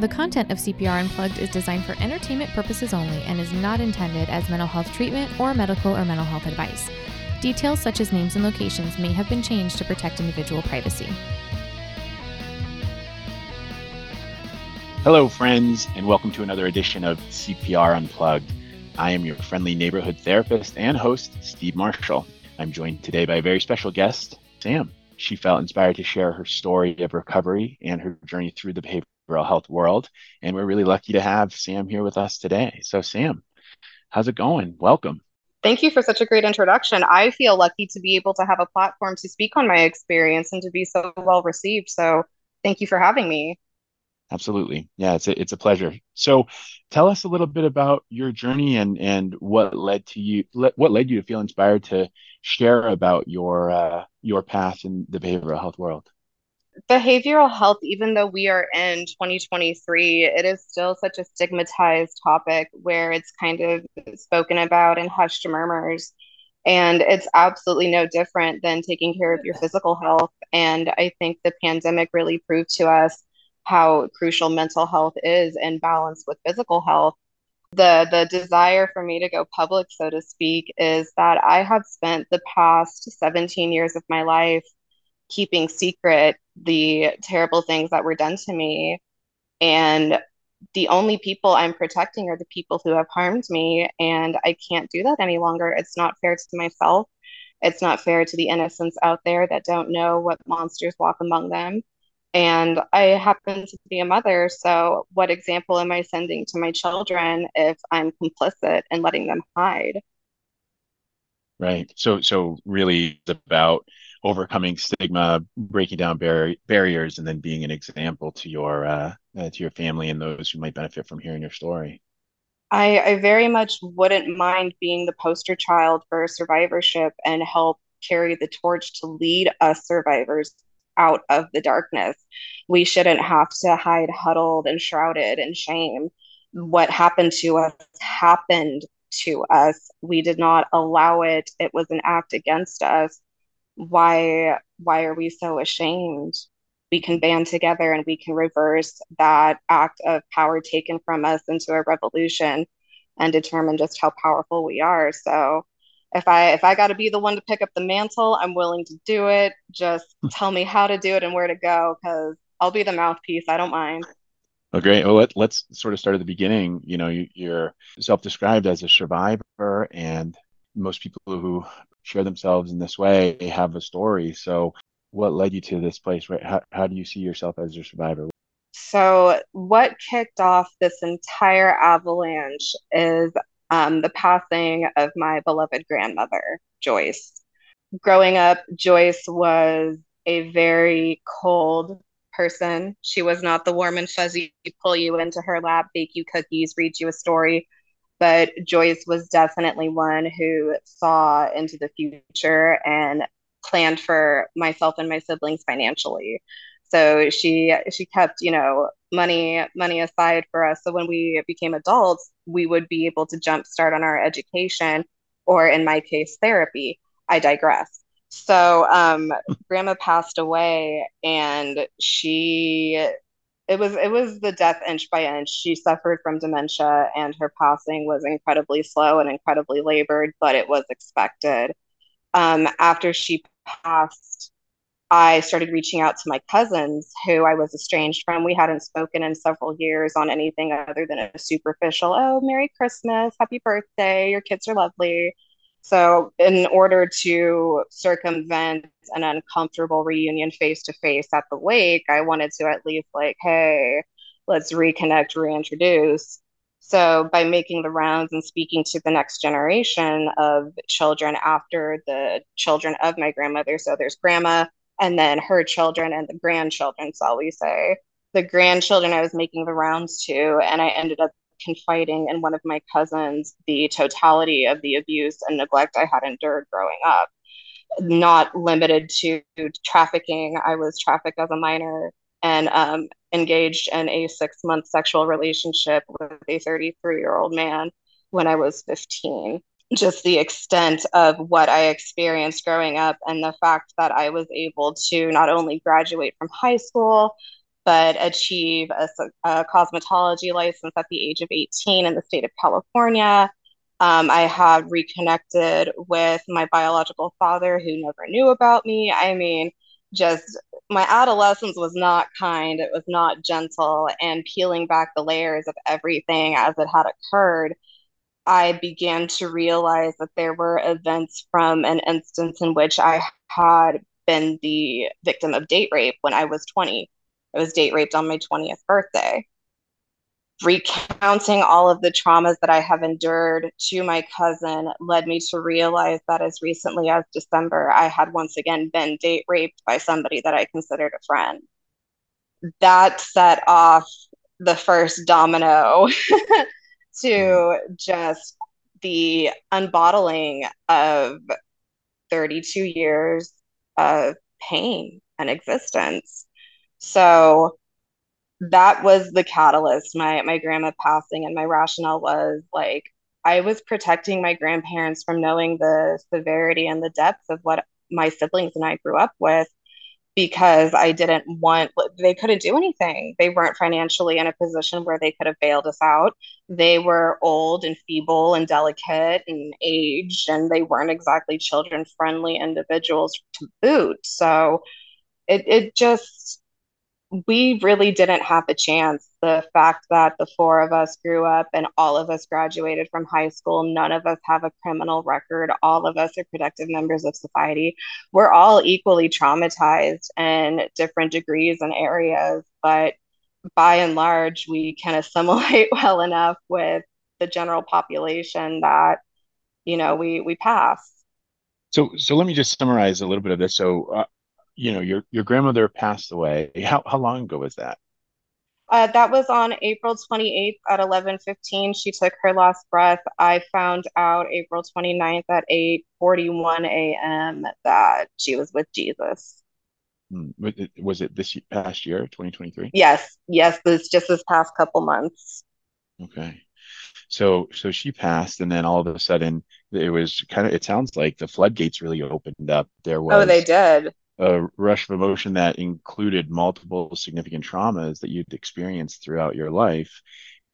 The content of CPR Unplugged is designed for entertainment purposes only and is not intended as mental health treatment or medical or mental health advice. Details such as names and locations may have been changed to protect individual privacy. Hello, friends, and welcome to another edition of CPR Unplugged. I am your friendly neighborhood therapist and host, Steve Marshall. I'm joined today by a very special guest, Sam. She felt inspired to share her story of recovery and her journey through the behavioral behavioral health world. And we're really lucky to have Sam here with us today. So, Sam, how's it going? Welcome. Thank you for such a great introduction. I feel lucky to be able to have a platform to speak on my experience and to be so well received. So, thank you for having me. Absolutely. Yeah, it's a, it's a pleasure. So, tell us a little bit about your journey and and what led to you what led you to feel inspired to share about your uh, your path in the behavioral health world behavioral health, even though we are in 2023, it is still such a stigmatized topic where it's kind of spoken about in hushed murmurs. And it's absolutely no different than taking care of your physical health. And I think the pandemic really proved to us how crucial mental health is in balance with physical health. The, the desire for me to go public, so to speak, is that I have spent the past 17 years of my life keeping secret the terrible things that were done to me. And the only people I'm protecting are the people who have harmed me. And I can't do that any longer. It's not fair to myself. It's not fair to the innocents out there that don't know what monsters walk among them. And I happen to be a mother. So, what example am I sending to my children if I'm complicit in letting them hide? Right. So, so really, it's about overcoming stigma, breaking down bar- barriers, and then being an example to your uh, uh, to your family and those who might benefit from hearing your story. I, I very much wouldn't mind being the poster child for survivorship and help carry the torch to lead us survivors out of the darkness. We shouldn't have to hide huddled and shrouded in shame. What happened to us happened to us. We did not allow it. It was an act against us why why are we so ashamed? We can band together and we can reverse that act of power taken from us into a revolution and determine just how powerful we are. So if i if i got to be the one to pick up the mantle i'm willing to do it. Just hmm. tell me how to do it and where to go because i'll be the mouthpiece. I don't mind. Oh, great. Well, let, let's sort of start at the beginning. You know, you, you're self-described as a survivor, and most people who share themselves in this way have a story. So, what led you to this place? Right? How, how do you see yourself as a survivor? So, what kicked off this entire avalanche is um, the passing of my beloved grandmother, Joyce. Growing up, Joyce was a very cold person. She was not the warm and fuzzy, pull you into her lap, bake you cookies, read you a story but Joyce was definitely one who saw into the future and planned for myself and my siblings financially. So she she kept, you know, money money aside for us. So when we became adults, we would be able to jumpstart on our education or in my case therapy. I digress. So um, grandma passed away and she it was it was the death inch by inch. She suffered from dementia, and her passing was incredibly slow and incredibly labored, but it was expected. Um, after she passed, I started reaching out to my cousins who I was estranged from. We hadn't spoken in several years on anything other than a superficial, oh, Merry Christmas, Happy Birthday, your kids are lovely. So, in order to circumvent an uncomfortable reunion face to face at the lake, I wanted to at least, like, hey, let's reconnect, reintroduce. So, by making the rounds and speaking to the next generation of children after the children of my grandmother, so there's grandma and then her children and the grandchildren, shall we say. The grandchildren I was making the rounds to, and I ended up confiding in one of my cousins the totality of the abuse and neglect I had endured growing up. Not limited to trafficking, I was trafficked as a minor and um, engaged in a six month sexual relationship with a 33 year old man when I was 15. Just the extent of what I experienced growing up, and the fact that I was able to not only graduate from high school, but achieve a, a, cosmetology license at the age of 18 in the state of California. Um, I have reconnected with my biological father who never knew about me. I mean, just my adolescence was not kind, it was not gentle, and peeling back the layers of everything as it had occurred. I began to realize that there were events from an instance in which I had been the victim of date rape when I was 20. I was date raped on my 20th birthday. Recounting all of the traumas that I have endured to my cousin led me to realize that as recently as December, I had once again been date raped by somebody that I considered a friend. That set off the first domino to just the unbottling of 32 years of pain and existence. So that was the catalyst, my my grandma passing, and my rationale was like I was protecting my grandparents from knowing the severity and the depth of what my siblings and I grew up with because I didn't want, they couldn't do anything. They weren't financially in a position where they could have bailed us out. They were old and feeble and delicate and aged, and they weren't exactly children friendly individuals to boot. So it, it just, we really didn't have a chance. The fact that the four of us grew up and all of us graduated from high school, none of us have a criminal record, all of us are productive members of society. We're all equally traumatized in different degrees and areas, but by and large, we can assimilate well enough with the general population that you know we we pass. So, so let me just summarize a little bit of this. So, uh, you know, your your grandmother passed away. How how long ago was that? Uh, that was on April 28th at 11:15. She took her last breath. I found out April 29th at 8:41 a.m. that she was with Jesus. Hmm. Was it this past year, 2023? Yes, yes, this just this past couple months. Okay. So so she passed and then all of a sudden it was kind of it sounds like the floodgates really opened up. There was Oh, they did a rush of emotion that included multiple significant traumas that you'd experienced throughout your life.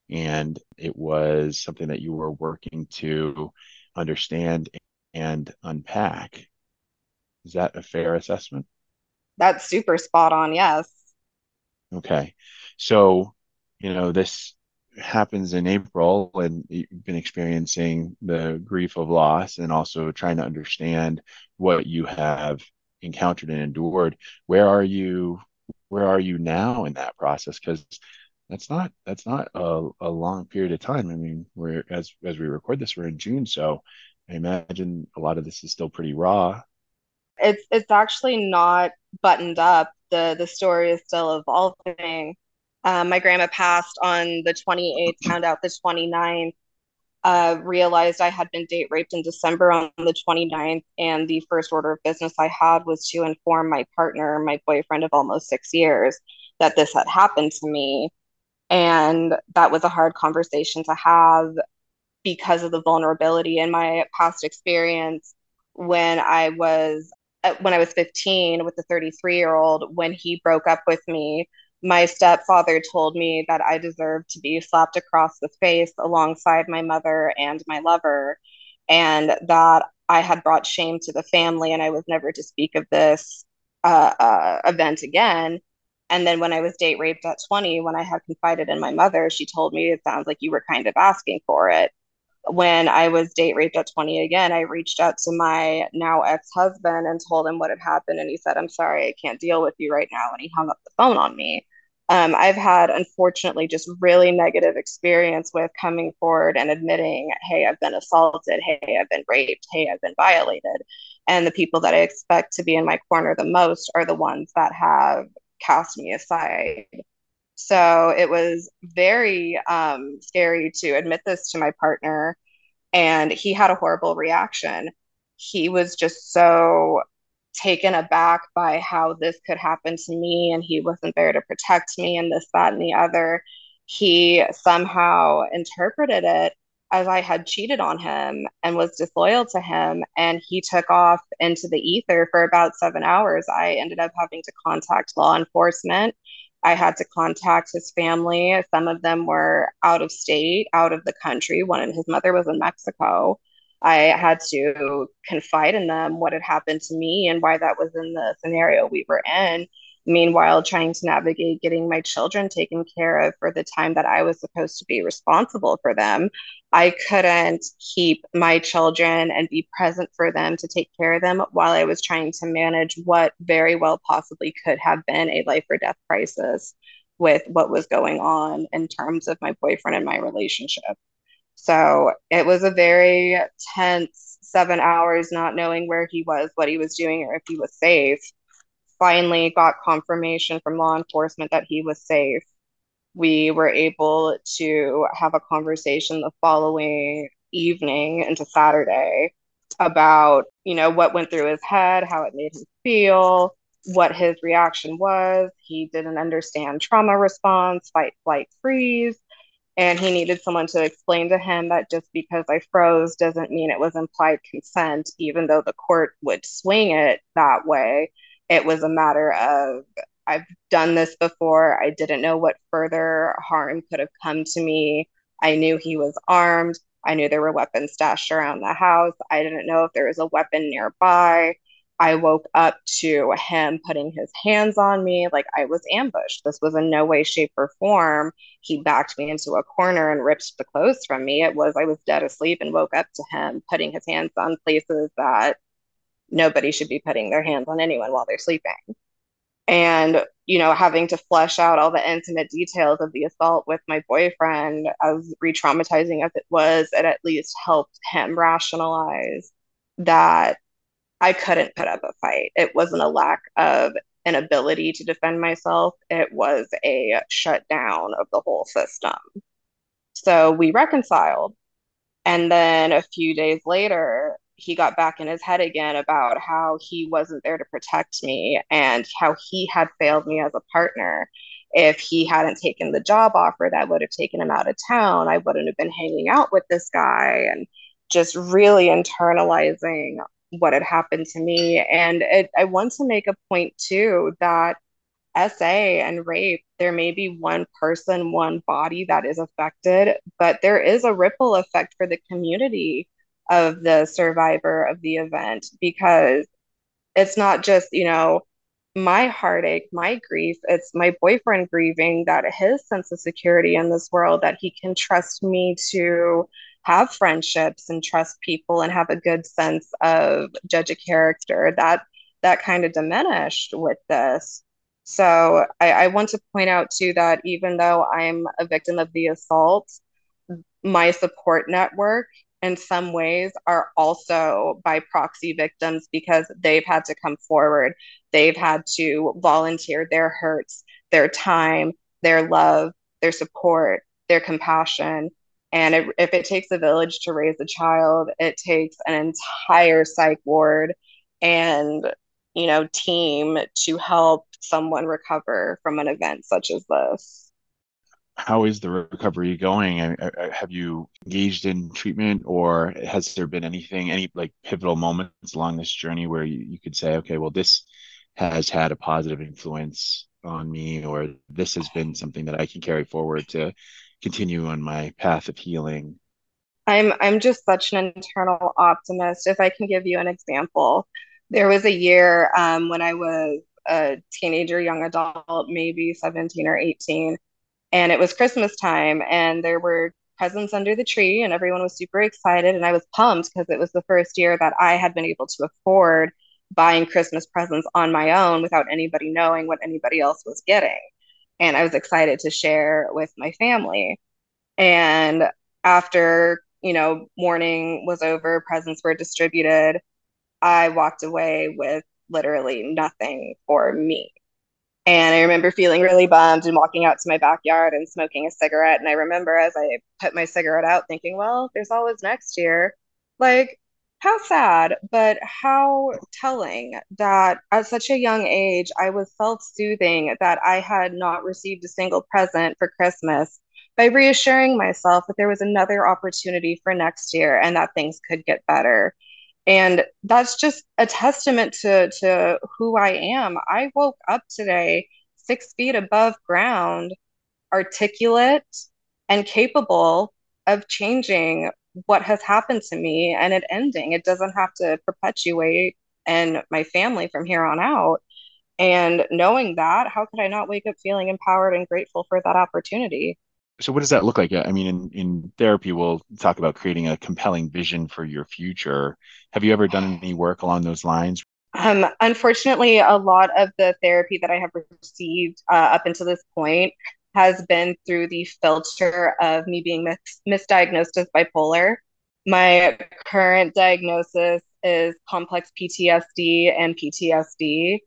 And it was something that you were working to understand and unpack. Is that a fair assessment? That's super spot on. Yes. Okay. So, you know, this happens in April and you've been experiencing the grief of loss and also trying to understand what you have encountered and endured. Where are you where are you now in that process? Because that's not that's not a, a long period of time. I mean we're as as we record this we're in june so i imagine a lot of this is still pretty raw. It's it's actually not buttoned up. The the story is still evolving. Um, my grandma passed on the 28th found out the 29th uh, realized I had been date raped in December on the 29th. And the first order of business I had was to inform my partner, my boyfriend of almost six years, that this had happened to me. And that was a hard conversation to have because of the vulnerability in my past experience when I was uh, when I was 15 with the 33 year old when he broke up with me my stepfather told me that I deserved to be slapped across the face alongside my mother and my lover, and that I had brought shame to the family and I was never to speak of this uh, uh, event again. And then when I was date raped at 20, when I had confided in my mother, she told me it sounds like you were kind of asking for it. When I was date raped at 20 again, I reached out to my now ex husband and told him what had happened. And he said, I'm sorry, I can't deal with you right now. And he hung up the phone on me um, I've had unfortunately just really negative experience with coming forward and admitting, hey, I've been assaulted, hey, I've been raped, hey, I've been violated. And the people that I expect to be in my corner the most are the ones that have cast me aside. So it was very um, scary to admit this to my partner, and he had a horrible reaction. He was just so taken aback by how this could happen to me and he wasn't there to protect me and this that and the other he somehow interpreted it as I had cheated on him and was disloyal to him. And he took off into the ether for about seven hours. I ended up having to contact law enforcement I had to contact his family. Some of them were out of state, out of the country. One and his mother was in Mexico. I had to confide in them what had happened to me and why that was in the scenario we were in. Meanwhile, trying to navigate getting my children taken care of for the time that I was supposed to be responsible for them. I couldn't keep my children and be present for them to take care of them while I was trying to manage what very well possibly could have been a life or death crisis with what was going on in terms of my boyfriend and my relationship. So it was a very tense seven hours, not knowing where he was, what he was doing, or if he was safe finally got confirmation from law enforcement that he was safe, we were able to have a conversation the following evening into Saturday about, you know, what went through his head, how it made him feel, what his reaction was. He didn't understand trauma response, fight, flight, freeze. And he needed someone to explain to him that just because I froze doesn't mean it was implied consent, even though the court would swing it that way it was a matter of I've done this before. I didn't know what further harm could have come to me. I knew he was armed. I knew there were weapons stashed around the house. I didn't know if there was a weapon nearby. I woke up to him putting his hands on me like I was ambushed. This was in no way, shape, or form. He backed me into a corner and ripped the clothes from me. It was I was dead asleep and woke up to him putting his hands on places that nobody should be putting their hands on anyone while they're sleeping. And, you know, having to flesh out all the intimate details of the assault with my boyfriend, as re traumatizing as it was, it at least helped him rationalize that I couldn't put up a fight. It wasn't a lack of an ability to defend myself, it was a shutdown of the whole system. So we reconciled. And then a few days later, he got back in his head again about how he wasn't there to protect me and how he had failed me as a partner. If he hadn't taken the job offer that would have taken him out of town, I wouldn't have been hanging out with this guy and just really internalizing what had happened to me. And it, I want to make a point too that SA and rape, there may be one person, one body that is affected, but there is a ripple effect for the community of the survivor of the event because it's not just, you know, my heartache, my grief, it's my boyfriend grieving that his sense of security in this world that he can trust me to have friendships and trust people and have a good sense of judge a character that that kind of diminished with this. So I, I want to point out too that even though i'm a victim of the assault my support network in some ways are also by proxy victims because they've had to come forward. They've had to volunteer their hurts, their time, their love, their support, their compassion. And it, if it takes a village to raise a child, it takes an entire psych ward and you know team to help someone recover from an event such as this how is the recovery going? Have you engaged in treatment, or has there been anything, any like pivotal moments along this journey where you, you could say, okay, well, this has had a positive influence on me, or this has been something that I can carry forward to continue on my path of healing? I'm I'm just such an internal optimist. If I can give you an example, there was a year um, when I was a teenager, young adult, maybe 17 or 18 and it was Christmas time, and there were presents under the tree, and everyone was super excited. And I was pumped because it was the first year that I had been able to afford buying Christmas presents on my own without anybody knowing what anybody else was getting. And I was excited to share with my family. And after, you know, morning was over, presents were distributed, I walked away with literally nothing for me. And I remember feeling really bummed and walking out to my backyard and smoking a cigarette. And I remember as I put my cigarette out thinking, well, there's always next year. Like, how sad, but how telling that at such a young age, I was self soothing that I had not received a single present for Christmas by reassuring myself that there was another opportunity for next year and that things could get better and that's just a testament to to who i am i woke up today six feet above ground, articulate, and capable of changing what has happened to me and it ending. It doesn't have to perpetuate and my family from here on out. And knowing that, how could I not wake up feeling empowered and grateful for that opportunity? So, what does that look like? I mean, in, in therapy, we'll talk about creating a compelling vision for your future. Have you ever done any work along those lines? Um, unfortunately, a lot of the therapy that I have received uh, up until this point has been through the filter of me being mis- misdiagnosed as bipolar. My current diagnosis is complex PTSD and PTSD.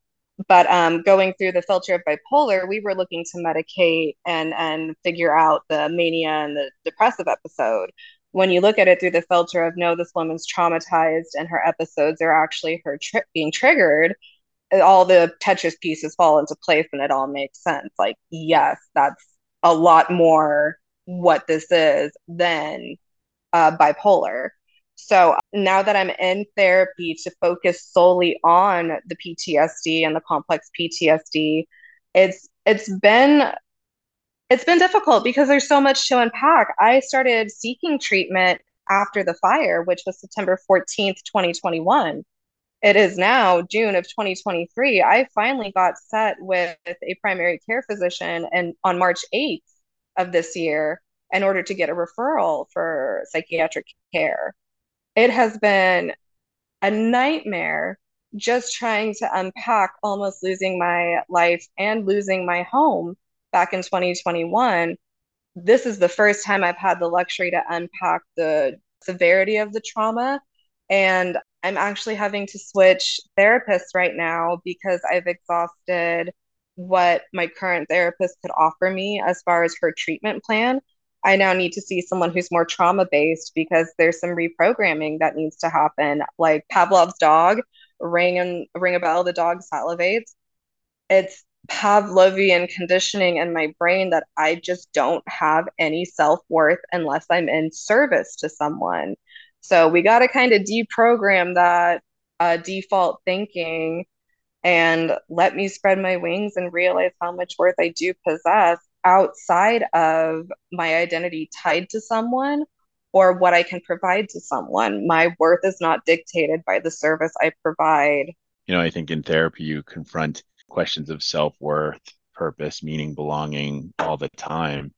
But um, going through the filter of bipolar, we were looking to medicate and and figure out the mania and the depressive episode. When you look at it through the filter of no, this woman's traumatized and her episodes are actually her tri- being triggered, all the Tetris pieces fall into place and it all makes sense. Like, yes, that's a lot more what this is than uh, bipolar. So now that I'm in therapy to focus solely on the PTSD and the complex PTSD, it's it's been it's been difficult because there's so much to unpack. I started seeking treatment after the fire, which was September 14th, 2021 it is now June of 2023. I finally got set with a primary care physician and on March 8th of this year in order to get a referral for psychiatric care. It has been a nightmare just trying to unpack almost losing my life and losing my home back in 2021. This is the first time I've had the luxury to unpack the severity of the trauma and I'm actually having to switch therapists right now because I've exhausted what my current therapist could offer me as far as her treatment plan. I now need to see someone who's more trauma based because there's some reprogramming that needs to happen. Like Pavlov's dog, ring and ring a bell, the dog salivates. It's Pavlovian conditioning in my brain that I just don't have any self worth unless I'm in service to someone. So we got to kind of deprogram that uh, default thinking and let me spread my wings and realize how much worth I do possess outside of my identity tied to someone or what I can provide to someone. My worth is not dictated by the service I provide. You know, I think in therapy, you confront questions of self worth, purpose, meaning, belonging all the time.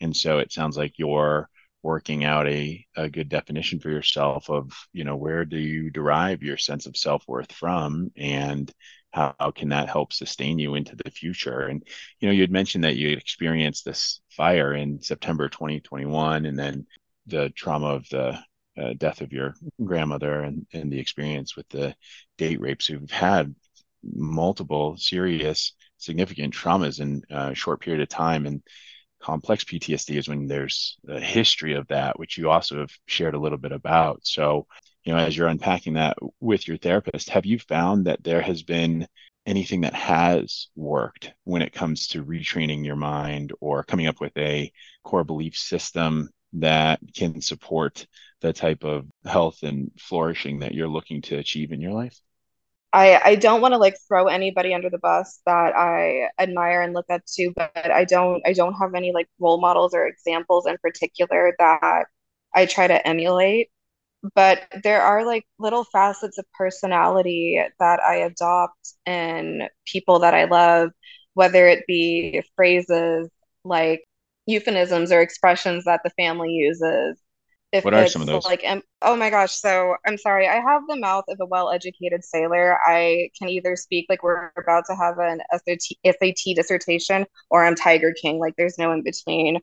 And so it sounds like you're working out a, a good definition for yourself of you know where do you derive your sense of self-worth from and how, how can that help sustain you into the future and you know you had mentioned that you experienced this fire in september 2021 and then the trauma of the uh, death of your grandmother and, and the experience with the date rapes who've had multiple serious significant traumas in a short period of time and complex PTSD is when there's a history of that, which you also have shared a little bit about. So, you know, as you're unpacking that with your therapist, have you found that there has been anything that has worked when it comes to retraining your mind or coming up with a core belief system that can support the type of health and flourishing that you're looking to achieve in your life? I I don't want to like throw anybody under the bus that I admire and look up to, but I don't I don't have any like role models or examples in particular that I try to emulate. But there are like little facets of personality that I adopt in people that I love, whether it be phrases like euphemisms or expressions that the family uses if what are some of those? Like, oh my gosh. So I'm sorry. I have the mouth of a well-educated sailor. I can either speak like we're about to have an SAT, SAT dissertation, or I'm Tiger King. Like, there's no in between.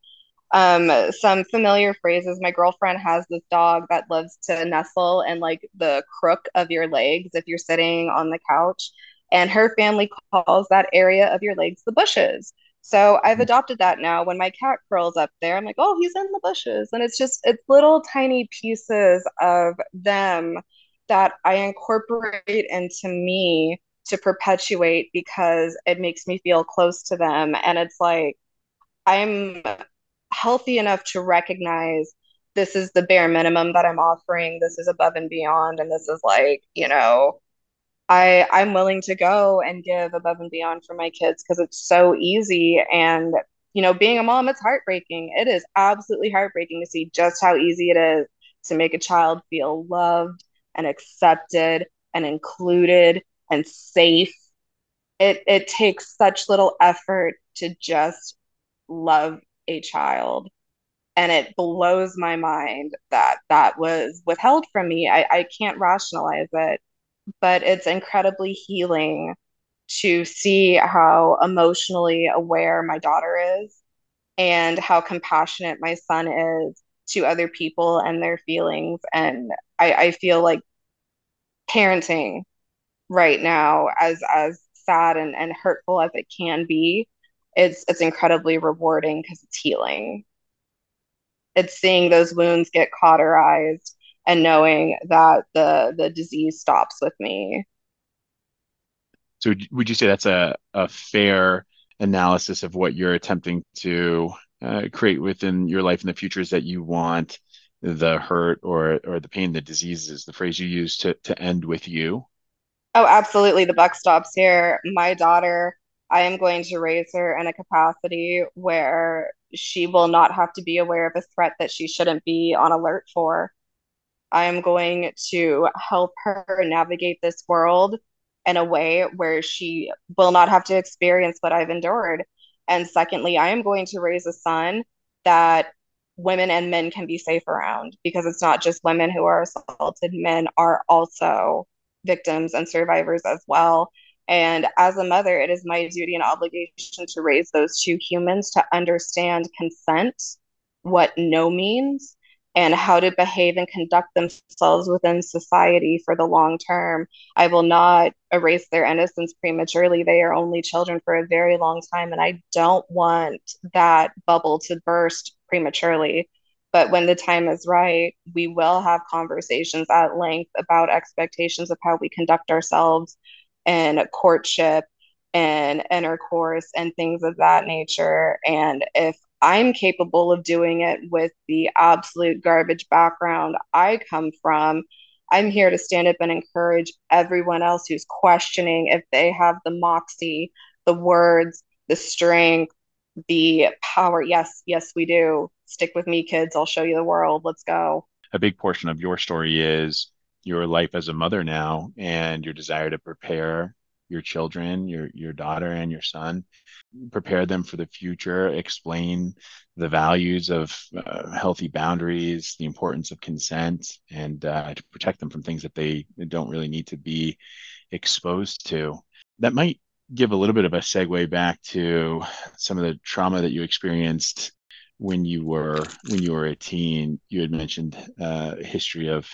Um, some familiar phrases. My girlfriend has this dog that loves to nestle in like the crook of your legs if you're sitting on the couch, and her family calls that area of your legs the bushes. So I've mm. adopted that now. When my cat curls up there, I'm like, oh, he's in the bushes. And it's just, it's little tiny pieces of them that I incorporate into me to perpetuate because it makes me feel close to them. And it's like, I'm healthy enough to recognize this is the bare minimum that I'm offering. This is above and beyond. And this is like, you know, I I'm willing to go and give above and beyond for my kids because it's so easy and you know being a mom it's heartbreaking it is absolutely heartbreaking to see just how easy it is to make a child feel loved and accepted and included and safe it it takes such little effort to just love a child and it blows my mind that that was withheld from me I, I can't rationalize it but it's incredibly healing to see how emotionally aware my daughter is and how compassionate my son is to other people and their feelings. And I, I feel like parenting right now, as as sad and, and hurtful as it can be, it's it's incredibly rewarding because it's healing. It's seeing those wounds get cauterized and knowing that the the disease stops with me. So would you say that's a, a fair analysis of what you're attempting to uh, create within your life in the future is that you want the hurt or or the pain, the disease is the phrase you use to to end with you? Oh, absolutely. The buck stops here. My daughter, I am going to raise her in a capacity where she will not have to be aware of a threat that she shouldn't be on alert for. I am going to help her navigate this world in a way where she will not have to experience what I've endured. And secondly, I am going to raise a son that women and men can be safe around because it's not just women who are assaulted, men are also victims and survivors as well. And as a mother, it is my duty and obligation to raise those two humans to understand consent, what no means, and how to behave and conduct themselves within society for the long term. I will not erase their innocence prematurely. They are only children for a very long time, and I don't want that bubble to burst prematurely. But when the time is right, we will have conversations at length about expectations of how we conduct ourselves in courtship and intercourse and things of that nature. And if I'm capable of doing it with the absolute garbage background I come from. I'm here to stand up and encourage everyone else who's questioning if they have the moxie, the words, the strength, the power. Yes, yes, we do. Stick with me, kids. I'll show you the world. Let's go. A big portion of your story is your life as a mother now and your desire to prepare your children, your your daughter and your son, prepare them for the future, explain the values of uh, healthy boundaries, the importance of consent, and uh, to protect them from things that they don't really need to be exposed to. That might give a little bit of a segue back to some of the trauma that you experienced when you were when you were a teen. You had mentioned uh, history of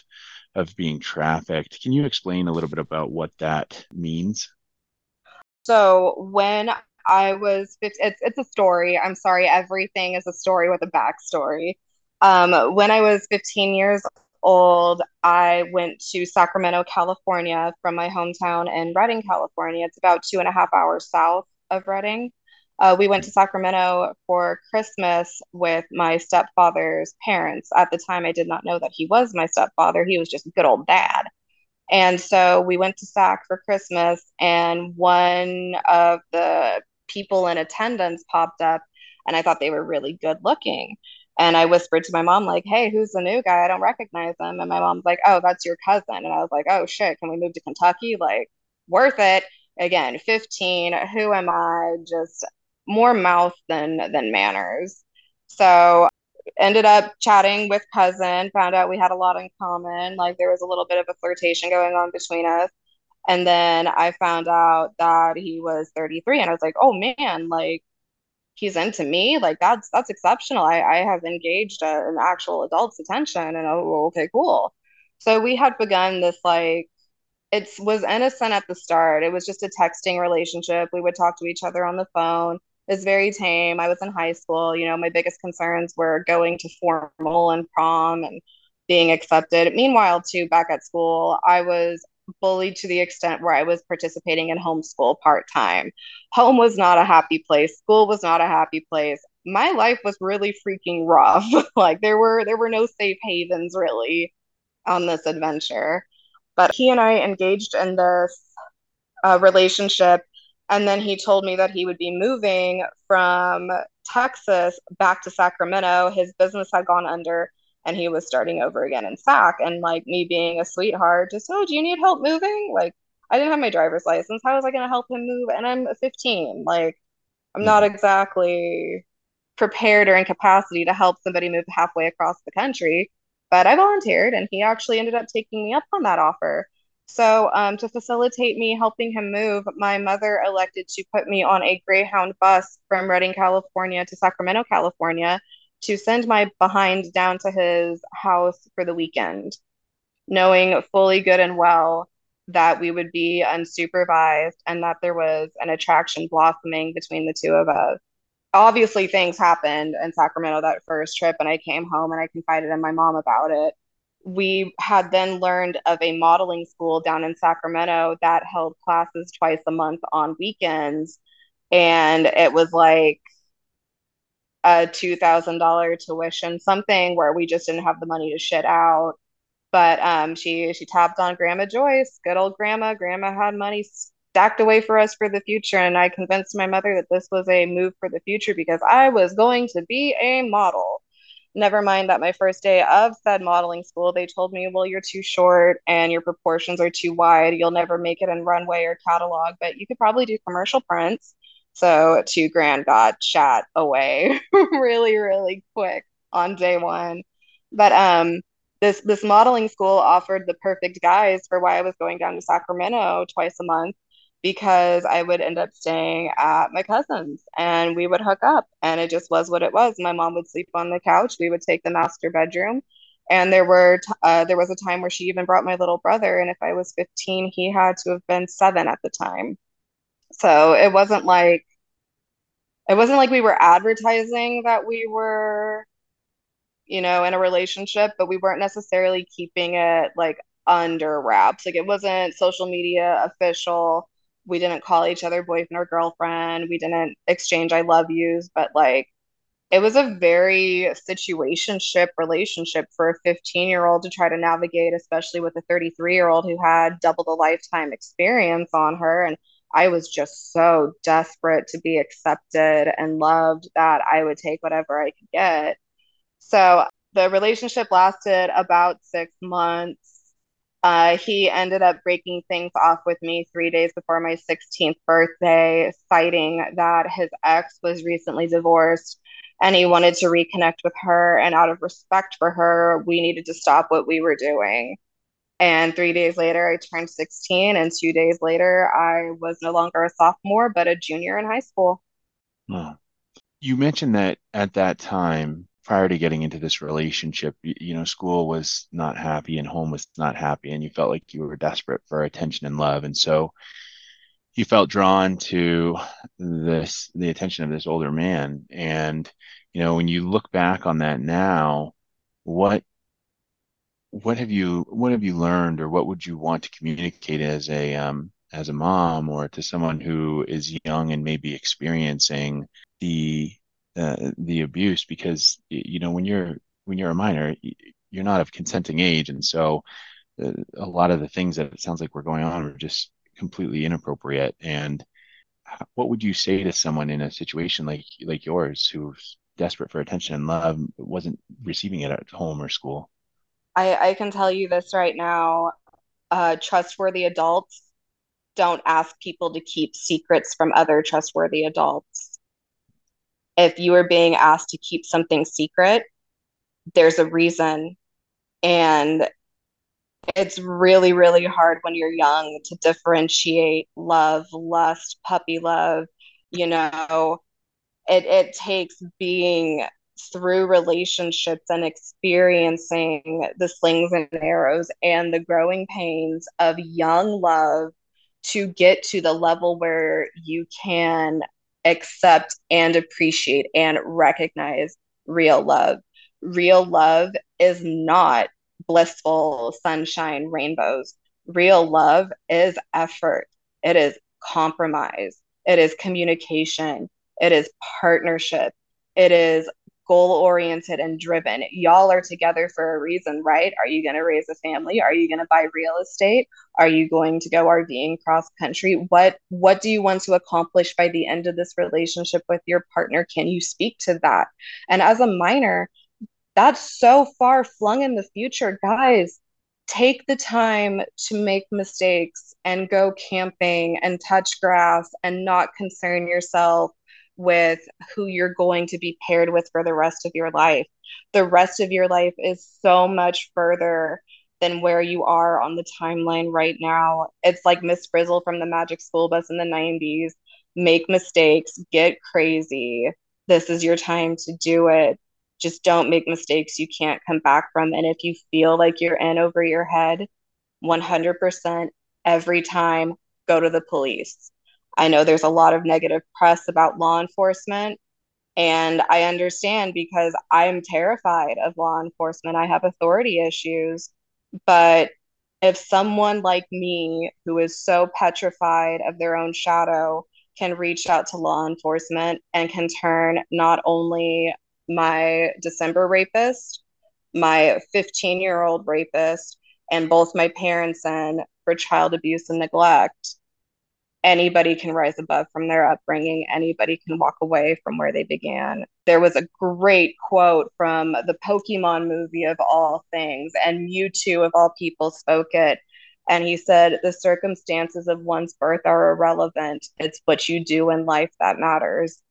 of being trafficked. Can you explain a little bit about what that means? So when I was 15, it's it's a story. I'm sorry, everything is a story with a backstory. Um, when I was 15 years old, I went to Sacramento, California from my hometown in Redding, California. It's about two and a half hours south of Redding. Uh, we went to Sacramento for Christmas with my stepfather's parents. At the time, I did not know that he was my stepfather. He was just good old dad. And so we went to SAC for Christmas, and one of the people in attendance popped up, and I thought they were really good looking. And I whispered to my mom, like, hey, who's the new guy? I don't recognize him. And my mom's like, oh, that's your cousin. And I was like, oh, shit, can we move to Kentucky? Like, worth it. Again, 15. Who am I? Just more mouth than than manners. So ended up chatting with cousin, found out we had a lot in common. Like there was a little bit of a flirtation going on between us. And then I found out that he was 33 and I was like, oh man, like he's into me. Like that's that's exceptional. I, I have engaged a, an actual adult's attention and oh okay, cool. So we had begun this like it was innocent at the start. It was just a texting relationship. We would talk to each other on the phone is very tame. I was in high school. You know, my biggest concerns were going to formal and prom and being accepted. Meanwhile, too, back at school, I was bullied to the extent where I was participating in homeschool part time. Home was not a happy place. School was not a happy place. My life was really freaking rough. like there were there were no safe havens really on this adventure. But he and I engaged in this uh, relationship. And then he told me that he would be moving from Texas back to Sacramento. His business had gone under and he was starting over again in Sac. And like me being a sweetheart, just, oh, do you need help moving? Like, I didn't have my driver's license. How was I going to help him move? And I'm 15. Like, I'm not mm-hmm. exactly prepared or in capacity to help somebody move halfway across the country. But I volunteered and he actually ended up taking me up on that offer. So, um, to facilitate me helping him move, my mother elected to put me on a Greyhound bus from Redding, California to Sacramento, California to send my behind down to his house for the weekend, knowing fully good and well that we would be unsupervised and that there was an attraction blossoming between the two of us. Obviously, things happened in Sacramento that first trip, and I came home and I confided in my mom about it. We had then learned of a modeling school down in Sacramento that held classes twice a month on weekends. And it was like a $2,000 tuition, something where we just didn't have the money to shit out. But um, she she tapped on Grandma Joyce, good old Grandma. Grandma had money stacked away for us for the future, and I convinced my mother that this was a move for the future because I was going to be a model. Never mind that my first day of said modeling school, they told me, "Well, you're too short and your proportions are too wide. You'll never make it in runway or catalog, but you could probably do commercial prints." So two grand got shot away really, really quick on day one. But um this this modeling school offered the perfect guise for why I was going down to Sacramento twice a month because I would end up staying at my cousin's and we would hook up and it just was what it was. My mom would sleep on the couch, we would take the master bedroom and there were t- uh, there was a time where she even brought my little brother and if I was 15 he had to have been 7 at the time. So it wasn't like it wasn't like we were advertising that we were, you know, in a relationship, but we weren't necessarily keeping it like under wraps. Like it wasn't social media official. We didn't call each other boyfriend or girlfriend. We didn't exchange I love yous, but like it was a very situationship relationship for a 15 year old to try to navigate, especially with a 33 year old who had double the lifetime experience on her. And I was just so desperate to be accepted and loved that I would take whatever I could get. So the relationship lasted about six months. Uh, he ended up breaking things off with me three days before my 16th birthday, citing that his ex was recently divorced and he wanted to reconnect with her. And out of respect for her, we needed to stop what we were doing. And three days later, I turned 16. And two days later, I was no longer a sophomore, but a junior in high school. You mentioned that at that time, prior to getting into this relationship, you, you know, school was not happy and home was not happy, and you felt like you were desperate for attention and love. And so you felt drawn to this, the attention of this older man. And, you know, when you look back on that now, what what have you what have you learned or what would you want to communicate as a um, as a mom or to someone who is young and maybe experiencing the uh, the abuse because you know when you're when you're a minor you're not of consenting age. And so uh, a lot of the things that it sounds like were going on were just completely inappropriate. And what would you say to someone in a situation like like yours who's desperate for attention and love wasn't receiving it at home or school? I, I can tell you this right now. Uh, trustworthy adults don't ask people to keep secrets from other trustworthy adults. If you are being asked to keep something secret, there's a reason. And it's really, really hard when you're young to differentiate love, lust, puppy love. You know, it, it takes being through relationships and experiencing the slings and arrows and the growing pains of young love to get to the level where you can accept and appreciate and recognize real love. Real love is not blissful sunshine rainbows. Real love is effort, it is compromise, it is communication, it is partnership, it is goal oriented and driven. Y'all are together for a reason, right? Are you going to raise a family? Are you going to buy real estate? Are you going to go RVing cross country? What what do you want to accomplish by the end of this relationship with your partner? Can you speak to that? And as a minor, that's so far flung in the future, guys. Take the time to make mistakes and go camping and touch grass and not concern yourself with who you're going to be paired with for the rest of your life. The rest of your life is so much further than where you are on the timeline right now. It's like Miss Frizzle from the Magic School Bus in the 90s. Make mistakes, get crazy. This is your time to do it. Just don't make mistakes you can't come back from. And if you feel like you're in over your head, 100% every time, go to the police I know there's a lot of negative press about law enforcement. And I understand because I'm terrified of law enforcement. I have authority issues. But if someone like me, who is so petrified of their own shadow, can reach out to law enforcement and can turn not only my December rapist, my 15 year old rapist, and both my parents in for child abuse and neglect, anybody can rise above from their upbringing. Anybody can walk away from where they began. There was a great quote from the Pokemon movie of all things, and Mewtwo of all people spoke it. And he said, The circumstances of one's birth are irrelevant. It's what you do in life that matters.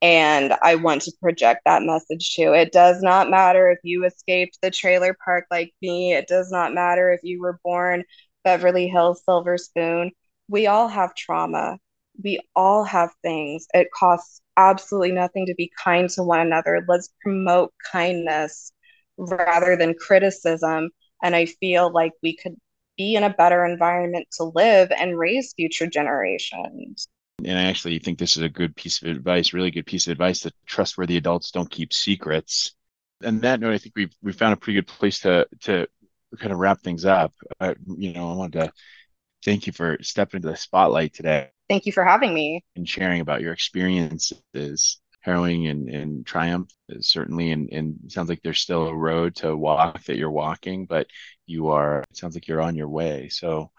And I want to project that message too. It does not matter if you escaped the trailer park like me. It does not matter if you were born Beverly Hills Silver Spoon we all have trauma. We all have things. It costs absolutely nothing to be kind to one another. Let's promote kindness rather than criticism. And I feel like we could be in a better environment to live and raise future generations. And I actually think this is a good piece of advice, really good piece of advice that trustworthy adults don't keep secrets. And that note, I think we've we found a pretty good place to to kind of wrap things up. Uh, you know, I wanted to thank you for stepping into the spotlight today. Thank you for having me and sharing about your experiences. Harrowing and, and triumph certainly, and, and sounds like there's still a road to walk that you're walking, but you are. It sounds like you're on your way. So,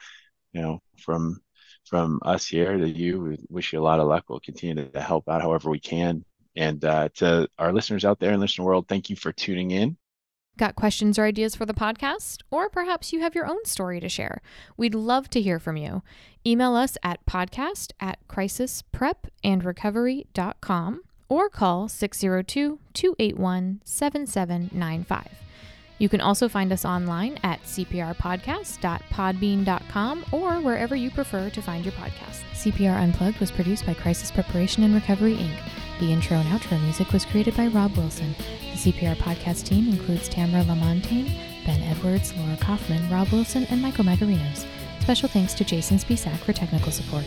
you know, from from us here to you, we wish you a lot of luck. We'll continue to help out however we can. And uh, to our listeners out there in the listener world, thank you for tuning in. Got questions or ideas for the podcast? Or perhaps you have your own story to share. We'd love to hear from you. Email us at podcast at crisisprepandrecovery.com or call 602 281 7795. You can also find us online at cprpodcast.podbean.com or wherever you prefer to find your podcast. CPR Unplugged was produced by Crisis Preparation and Recovery, Inc. The intro and outro music was created by Rob Wilson. The CPR podcast team includes Tamara Lamontagne, Ben Edwards, Laura Kaufman, Rob Wilson, and Michael Magarinos. Special thanks to Jason Spisak for technical support.